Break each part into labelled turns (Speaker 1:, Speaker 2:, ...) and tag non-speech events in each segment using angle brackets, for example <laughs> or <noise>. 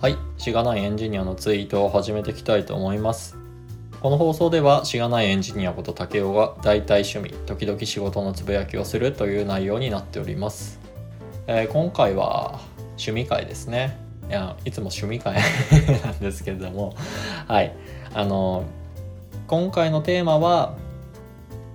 Speaker 1: はい、しがないエンジニアのツイートを始めていきたいと思います。この放送ではしがないエンジニアこと竹雄が大体趣味、時々仕事のつぶやきをするという内容になっております。えー今回は趣味会ですね。いや、いつも趣味会 <laughs> なんですけれども、はい、あの今回のテーマは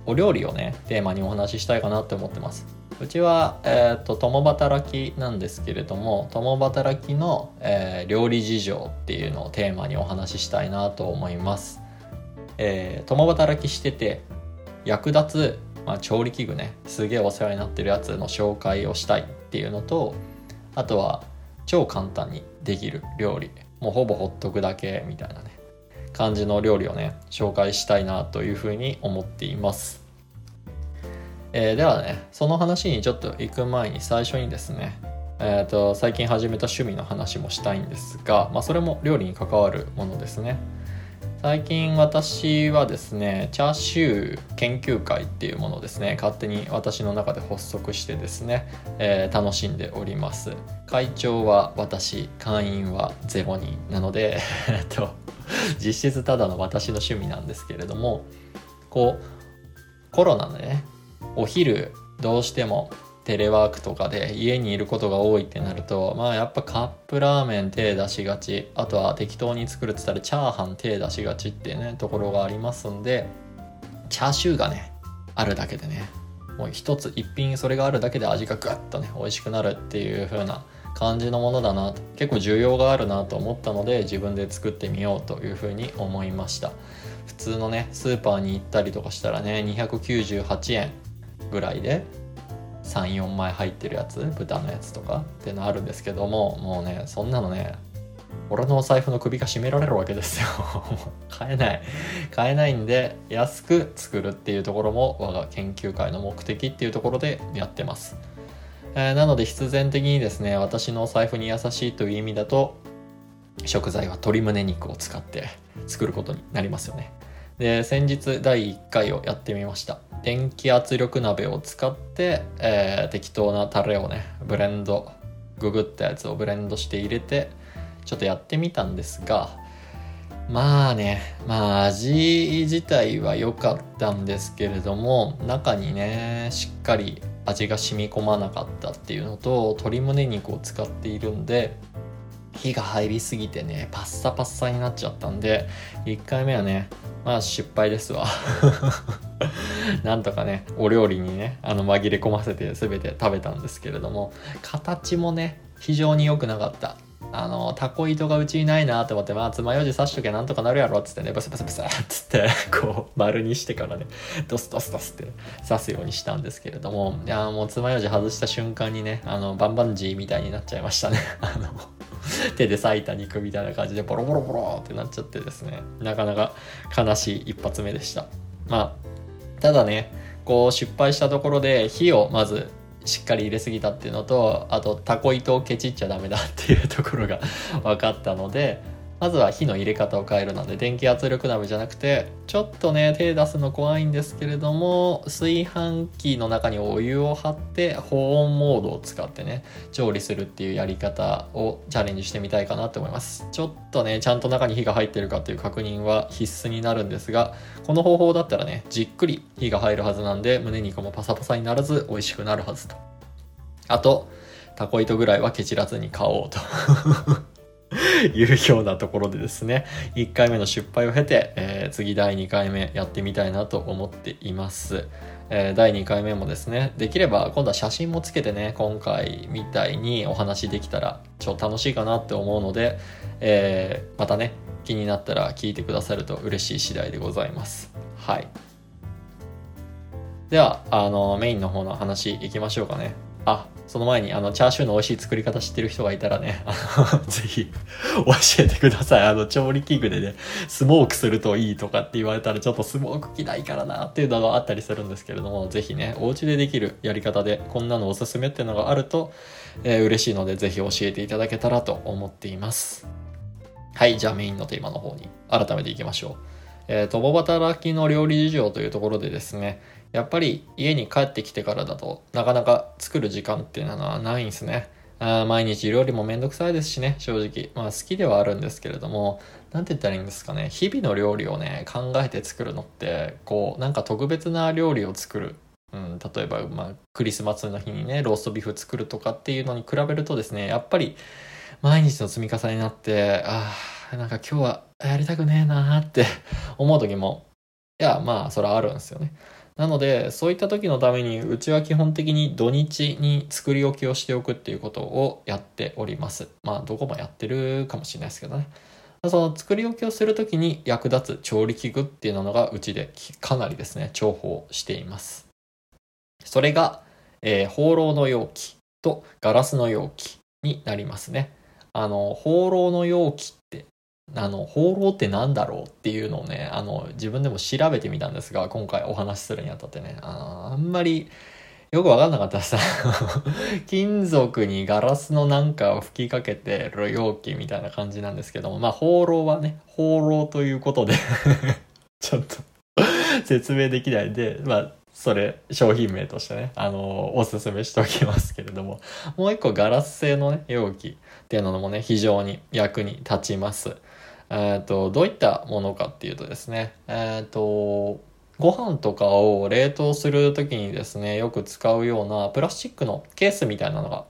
Speaker 1: お料理をねテーマにお話ししたいかなって思ってます。うちは、えー、と共働きなんですけれども共働きの、えー料理事情っていうのをテーマにお話ししたいなと思います。えー共働きしてて役立つ、まあ、調理器具ねすげえお世話になってるやつの紹介をしたいっていうのとあとは超簡単にできる料理もうほぼほっとくだけみたいなね感じの料理をね紹介したいなというふうに思っています。えーではねその話にちょっと行く前に最初にですねえー、と最近始めた趣味の話もしたいんですが、まあ、それも料理に関わるものですね。最近私はですねチャーシュー研究会っていうものをですね勝手に私の中で発足してですね、えー楽しんでおります。会長は私会員は0人なので <laughs> と実質ただの私の趣味なんですけれどもこうコロナでねお昼どうしてもテレワークとかで家にいることが多いってなるとまあやっぱカップラーメン手出しがちあとは適当に作るって言ったらチャーハン手出しがちっていうねところがありますんでチャーシューがねあるだけでねもう一つ一品それがあるだけで味がグッとね美味しくなるっていう風な感じのものだなと結構需要があるなと思ったので自分で作ってみようという風に思いました。普通のねスーパーに行ったりとかしたらね298円ぐらいで34枚入ってるやつ豚のやつとかってのあるんですけどももうねそんなのね俺のお財布の首が絞められるわけですよ。<laughs> 買えない。買えないんで安く作るっていうところも我が研究会の目的っていうところでやってます、えーなので必然的にですね私のお財布に優しいという意味だと食材は鶏胸肉を使って作ることになりますよね。で先日第1回をやってみました。電気圧力鍋を使って、えー適当なタレをねブレンドググったやつをブレンドして入れてちょっとやってみたんですがまあねまあ味自体は良かったんですけれども中にねしっかり味が染み込まなかったっていうのと鶏胸肉を使っているんで火が入りすぎてねパッサパッサになっちゃったんで1回目はねまあ失敗ですわ。<laughs> なんとかねお料理にねあの紛れ込ませて全て食べたんですけれども形もね非常に良くなかった。あのタコ糸がうちにないなと思ってまあ爪楊枝刺しとけなんとかなるやろっつってねブスブスブスっつってこう丸にしてからねドスドスドスって刺すようにしたんですけれどもいやもう爪楊枝外した瞬間にねあのバンバンジーみたいになっちゃいましたね。あの <laughs> 手で裂いた肉みたいな感じでボロボロボロってなっちゃってですね。なかなか悲しい一発目でした。まあただねこう失敗したところで火をまずしっかり入れすぎたっていうのとあとタコ糸をケチっちゃダメだっていうところが分かったのでまずは火の入れ方を変えるので電気圧力鍋じゃなくてちょっとね手出すの怖いんですけれども炊飯器の中にお湯を張って保温モードを使ってね調理するっていうやり方をチャレンジしてみたいかなと思います。ちょっとねちゃんと中に火が入ってるかっていう確認は必須になるんですがこの方法だったらねじっくり火が入るはずなんで胸肉もパサパサにならず美味しくなるはずと。あとタコ糸ぐらいはケチらずに買おうと。<laughs> いうようなところでですね1回目の失敗を経て、えー次第2回目やってみたいなと思っています、えー第2回目もですねできれば今度は写真もつけてね今回みたいにお話できたら超楽しいかなって思うので、えーまたね気になったら聞いてくださると嬉しい次第でございます。はい。ではあのメインの方の話いきましょうかね。あその前にあのチャーシューの美味しい作り方知ってる人がいたらねあの <laughs> ぜひ教えてください。あの調理器具でねスモークするといいとかって言われたらちょっとスモーク機ないからなっていうのがあったりするんですけれどもぜひねお家でできるやり方でこんなのおすすめっていうのがあると、えー嬉しいのでぜひ教えていただけたらと思っています。はいじゃあメインのテーマの方に改めていきましょう。えー共働きの料理事情というところでですねやっぱり家に帰ってきてからだとなかなか作る時間っていうのはないんですねあ毎日料理もめんどくさいですしね、正直。まあ好きではあるんですけれども、なんて言ったらいいんですかね。日々の料理をね、考えて作るのって、こう、なんか特別な料理を作る。うん、例えば、まあ、クリスマスの日にね、ローストビーフ作るとかっていうのに比べるとですね、やっぱり、毎日の積み重ねになって、ああ、なんか今日はやりたくねえなーって思う時も、いや、まあ、それはあるんですよね。なので、そういった時のために、うちは基本的に土日に作り置きをしておくっていうことをやっております。まあ、どこもやってるかもしれないですけどね。その作り置きをする時に役立つ調理器具っていうのがうちでかなりですね、重宝しています。それが、えー、放浪の容器とガラスの容器になりますね。あの、放浪の容器あの、放浪って何だろうっていうのをね、あの、自分でも調べてみたんですが、今回お話しするにあたってね、ああんまりよくわかんなかったさ、<laughs> 金属にガラスのなんかを吹きかけてる容器みたいな感じなんですけども、まあ、放浪はね、放浪ということで。<laughs> ちょっと説明できないんで、まあ、それ、商品名としてね、あのー、おすすめしておきますけれども、もう一個ガラス製のね、容器っていうのもね、非常に役に立ちます。え、ー、と、どういったものかっていうとですね、えっ、ー、と、ご飯とかを冷凍するときにですね、よく使うようなプラスチックのケースみたいなのが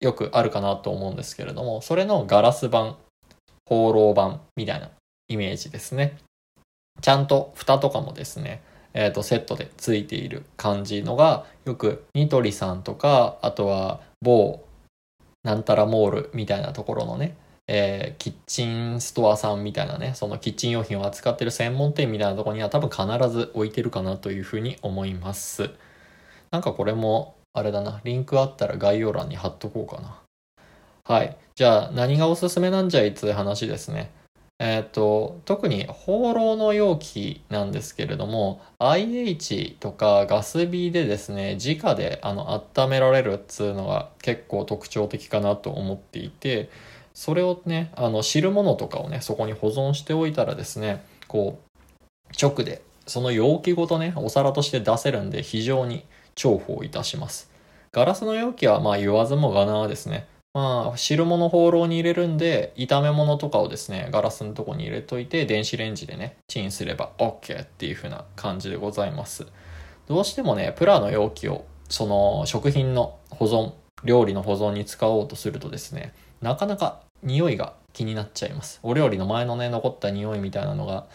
Speaker 1: よくあるかなと思うんですけれども、それのガラス版、放浪版みたいなイメージですね。ちゃんと蓋とかもですね、えっ、ー、と、セットでついている感じのが、よくニトリさんとか、あとは某なんたらモールみたいなところのね、えー、キッチンストアさんみたいなね、そのキッチン用品を扱ってる専門店みたいなところには多分必ず置いてるかなというふうに思います。なんかこれも、あれだな、リンクあったら概要欄に貼っとこうかな。はい。じゃあ、何がおすすめなんじゃいつう話ですね。えっ、ー、と、特に放浪の容器なんですけれども、IH とかガス火でですね、直であの温められるっつうのが結構特徴的かなと思っていて、それをね、あの、汁物とかをね、そこに保存しておいたらですね、こう、直で、その容器ごとね、お皿として出せるんで、非常に重宝いたします。ガラスの容器は、まあ言わずもがなですね。まあ、汁物放浪に入れるんで、炒め物とかをですね、ガラスのとこに入れといて、電子レンジでね、チンすれば OK っていう風な感じでございます。どうしてもね、プラの容器を、その食品の保存、料理の保存に使おうとするとですね、なかなか匂いが気になっちゃいます。お料理の前のね、残った匂いみたいなのが、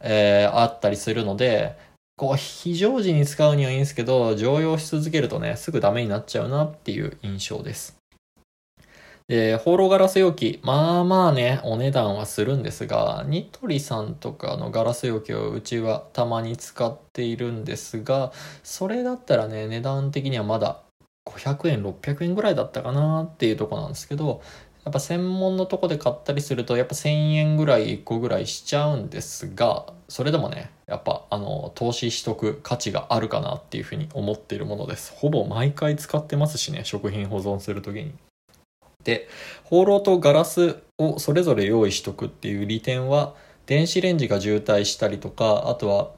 Speaker 1: えー、あったりするので、こう、非常時に使うにはいいんですけど、常用し続けるとね、すぐダメになっちゃうなっていう印象です。で、放浪ガラス容器、まあまあね、お値段はするんですが、ニトリさんとかのガラス容器をうちはたまに使っているんですが、それだったらね、値段的にはまだ500円、600円ぐらいだったかなっていうとこなんですけど、やっぱ専門のとこで買ったりするとやっぱ1000円ぐらい1個ぐらいしちゃうんですがそれでもねやっぱあの投資しとく価値があるかなっていうふうに思っているものです。ほぼ毎回使ってますしね食品保存する時に。で放浪とガラスをそれぞれ用意しとくっていう利点は電子レンジが渋滞したりとかあとは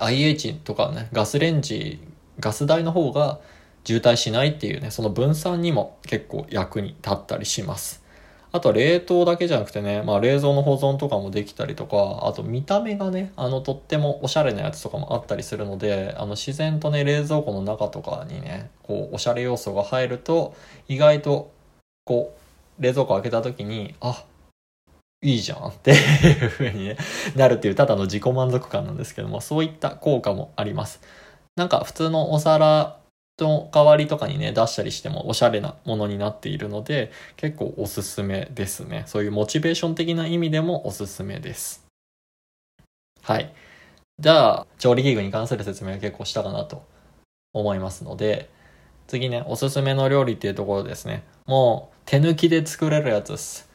Speaker 1: IH とかねガスレンジガス代の方が渋滞しないっていうね、その分散にも結構役に立ったりします。あと冷凍だけじゃなくてね、まあ冷蔵の保存とかもできたりとか、あと見た目がね、あのとってもおしゃれなやつとかもあったりするので、あの自然とね、冷蔵庫の中とかにね、こうおしゃれ要素が入ると、意外とこう、冷蔵庫開けた時に、あ、いいじゃんっていう風に、ね、なるっていうただの自己満足感なんですけども、そういった効果もあります。なんか普通のお皿の代わりとかにね、出したりしてもおしゃれなものになっているので、結構おすすめですね。そういうモチベーション的な意味でもおすすめです。はい。じゃあ、調理器具に関する説明は結構したかなと思いますので、次ね、おすすめの料理っていうところですね。もう、手抜きで作れるやつです。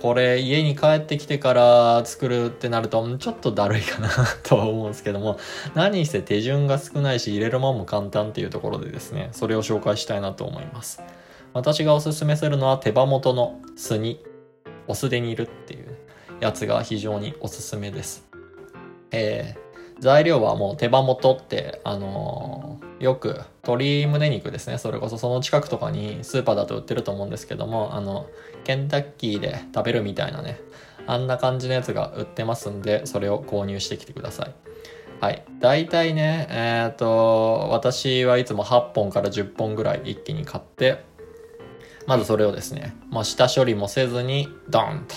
Speaker 1: これ家に帰ってきてから作るってなるとちょっとだるいかなとは思うんですけども何して手順が少ないし入れるもんも簡単っていうところでですねそれを紹介したいなと思います。私がおすすめするのは手羽元の酢にお酢で煮るっていうやつが非常におすすめです。えー、材料はもう手羽元って、あのー、よく鶏胸肉ですね。それこそその近くとかにスーパーだと売ってると思うんですけども、あの、ケンタッキーで食べるみたいなね、あんな感じのやつが売ってますんで、それを購入してきてください。はい。大体ね、えっ、ー、と、私はいつも8本から10本ぐらい一気に買って、まずそれをですね、まあ、下処理もせずに、ドーンと、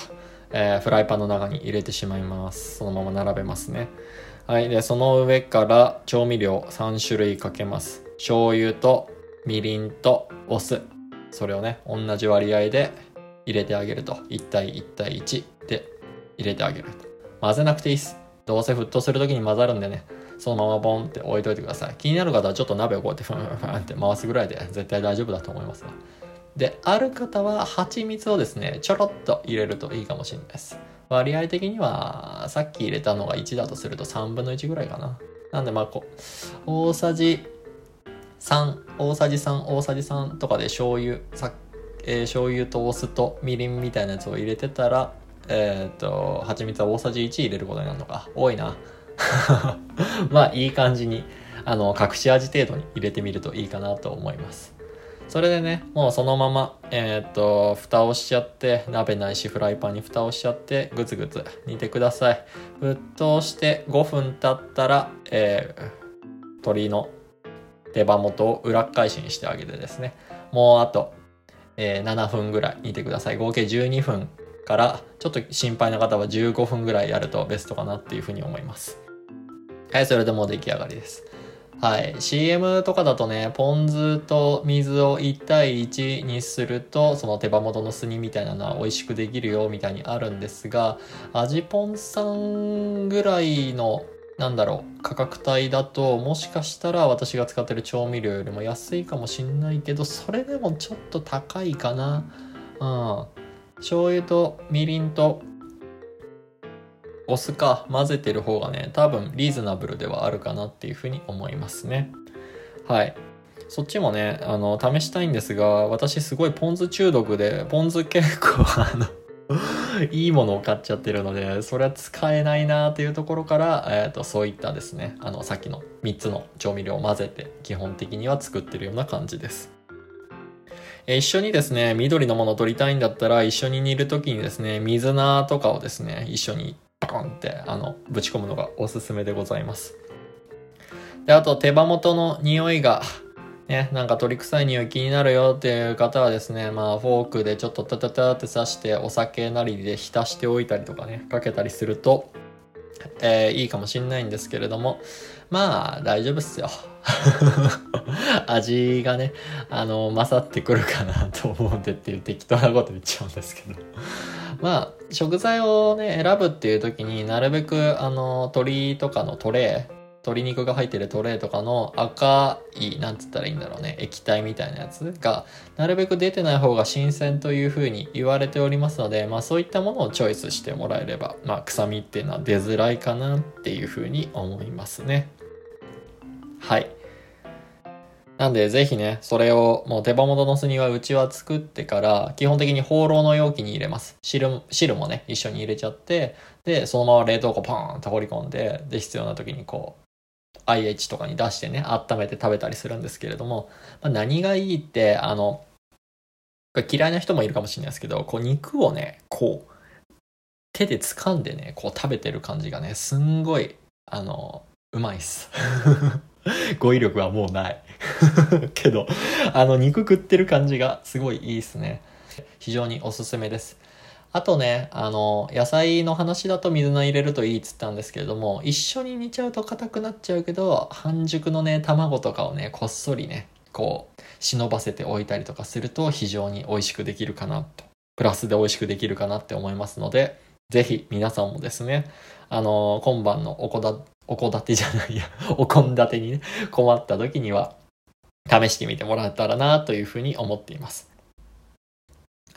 Speaker 1: えー、フライパンの中に入れてしまいます。そのまま並べますね。はい。で、その上から調味料3種類かけます。醤油とみりんとお酢。それをね、同じ割合で入れてあげると。1対1対1で入れてあげると。混ぜなくていいっす。どうせ沸騰する時に混ざるんでね、そのままボンって置いといてください。気になる方はちょっと鍋をこうやってフンフンフンって回すぐらいで絶対大丈夫だと思いますで、ある方は蜂蜜をですね、ちょろっと入れるといいかもしれないです。割合的には、さっき入れたのが1だとすると3分の1ぐらいかな。なんでまあこう、大さじ3、大さじ3、大さじ3とかで醤油、さえー、醤油とお酢とみりんみたいなやつを入れてたら、えっ、ー、と、蜂蜜は大さじ1入れることになるのか。多いな。<laughs> まあ、いい感じに、あの、隠し味程度に入れてみるといいかなと思います。それでね、もうそのまま、えっ、と、蓋をしちゃって、鍋ないしフライパンに蓋をしちゃって、ぐつぐつ煮てください。沸騰して5分経ったら、えー、鶏の手羽元を裏返しにしてあげてですね、もうあと、えー、7分ぐらい煮てください。合計12分からちょっと心配な方は15分ぐらいやるとベストかなっていうふうに思いますはいそれでもう出来上がりですはい。CM とかだとねポン酢と水を1対1にするとその手羽元の炭みたいなのは美味しくできるよみたいにあるんですが味ポンさんぐらいのなんだろう価格帯だともしかしたら私が使ってる調味料よりも安いかもしんないけどそれでもちょっと高いかな。うん。醤油とみりんとお酢か混ぜてる方がね多分リーズナブルではあるかなっていうふうに思いますね。はい。そっちもねあの試したいんですが私すごいポン酢中毒でポン酢結構あの <laughs> いいものを買っちゃってるのでそれは使えないなっていうところから、えーと、そういったですねあのさっきの3つの調味料を混ぜて基本的には作ってるような感じです。一緒にですね、緑のものを取りたいんだったら、一緒に煮るときにですね、水菜とかをですね、一緒にパンって、あの、ぶち込むのがおすすめでございます。で、あと手羽元の匂いが、ね、なんか鳥臭い匂い気になるよっていう方はですね、まあ、フォークでちょっとタタタって刺してお酒なりで浸しておいたりとかね、かけたりすると、えー、いいかもしんないんですけれども、まあ、大丈夫っすよ。<laughs> 味がね、あの、勝ってくるかなと思うんでっていう適当なこと言っちゃうんですけど。まあ、食材をね、選ぶっていう時になるべく、あの、鶏とかのトレー、鶏肉が入ってるトレーとかの赤い、なんつったらいいんだろうね、液体みたいなやつが、なるべく出てない方が新鮮というふうに言われておりますので、まあそういったものをチョイスしてもらえれば、まあ臭みっていうのは出づらいかなっていうふうに思いますね。はい。なんで、ぜひね、それを、もう手羽元の巣にはうちは作ってから、基本的に放浪の容器に入れます。汁、汁もね、一緒に入れちゃって、で、そのまま冷凍庫ポーンと放り込んで、で、必要な時にこう、IH とかに出してね、温めて食べたりするんですけれども、まあ、何がいいって、あの、嫌いな人もいるかもしれないですけど、こう肉をね、こう、手で掴んでね、こう食べてる感じがね、すんごい、あの、うまいっす。<laughs> 語彙力はもうない <laughs> けど、あの、肉食ってる感じがすごいいいっすね。非常におすすめです。あとね、あの、野菜の話だと水菜入れるといいっつったんですけれども、一緒に煮ちゃうと硬くなっちゃうけど、半熟のね、卵とかをね、こっそりね、こう、忍ばせておいたりとかすると非常に美味しくできるかなと。プラスで美味しくできるかなって思いますので、ぜひ皆さんもですね、あの、今晩のおこだおこだてじゃないや、おこんだてにね、困った時には、試してみてもらえたらなというふうに思っています。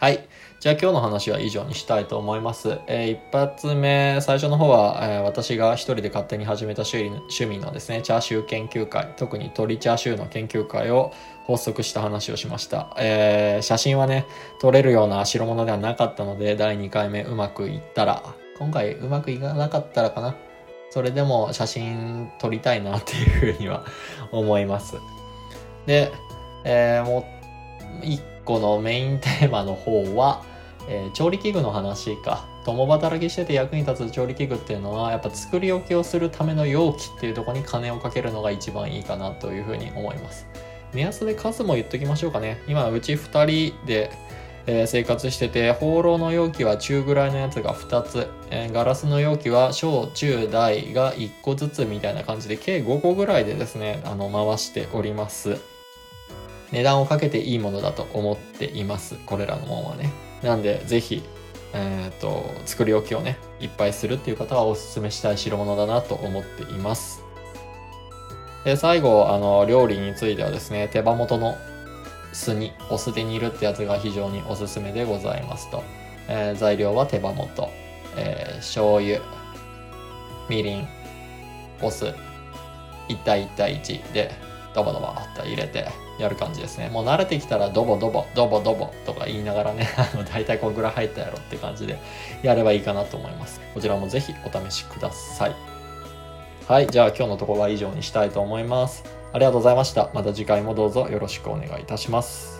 Speaker 1: はい。じゃあ今日の話は以上にしたいと思います。えー、一発目、最初の方は、えー、私が一人で勝手に始めた趣味のですね、チャーシュー研究会、特に鶏チャーシューの研究会を発足した話をしました。えー、写真はね、撮れるような代物ではなかったので、第2回目うまくいったら、今回うまくいかなかったらかな。それでも写真撮りたいなっていうふうには思います。で、えー、もう一個のメインテーマの方は、えー、調理器具の話か。共働きしてて役に立つ調理器具っていうのは、やっぱ作り置きをするための容器っていうとこに金をかけるのが一番いいかなというふうに思います。目安で数も言っときましょうかね。今、うち2人で、えー、生活してて、放浪の容器は中ぐらいのやつが2つ、えー、ガラスの容器は小、中、大が1個ずつみたいな感じで、計5個ぐらいでですね、あの、回しております。値段をかけていいものだと思っています。これらのものはね。なんで、ぜひ、えっ、ー、と、作り置きをね、いっぱいするっていう方はおすすめしたい代物だなと思っています。で、最後、あの、料理についてはですね、手羽元の酢煮、お酢で煮るってやつが非常におすすめでございますと。えー、材料は手羽元、えー、醤油、みりん、お酢、1対1対1でドボドボと入れてやる感じですね。もう慣れてきたらドボドボ、ドボドボとか言いながらね、<laughs> あの、大体こんぐらい入ったやろって感じでやればいいかなと思います。こちらもぜひお試しください。はい、じゃあ今日のところは以上にしたいと思います。ありがとうございました。また次回もどうぞよろしくお願いいたします。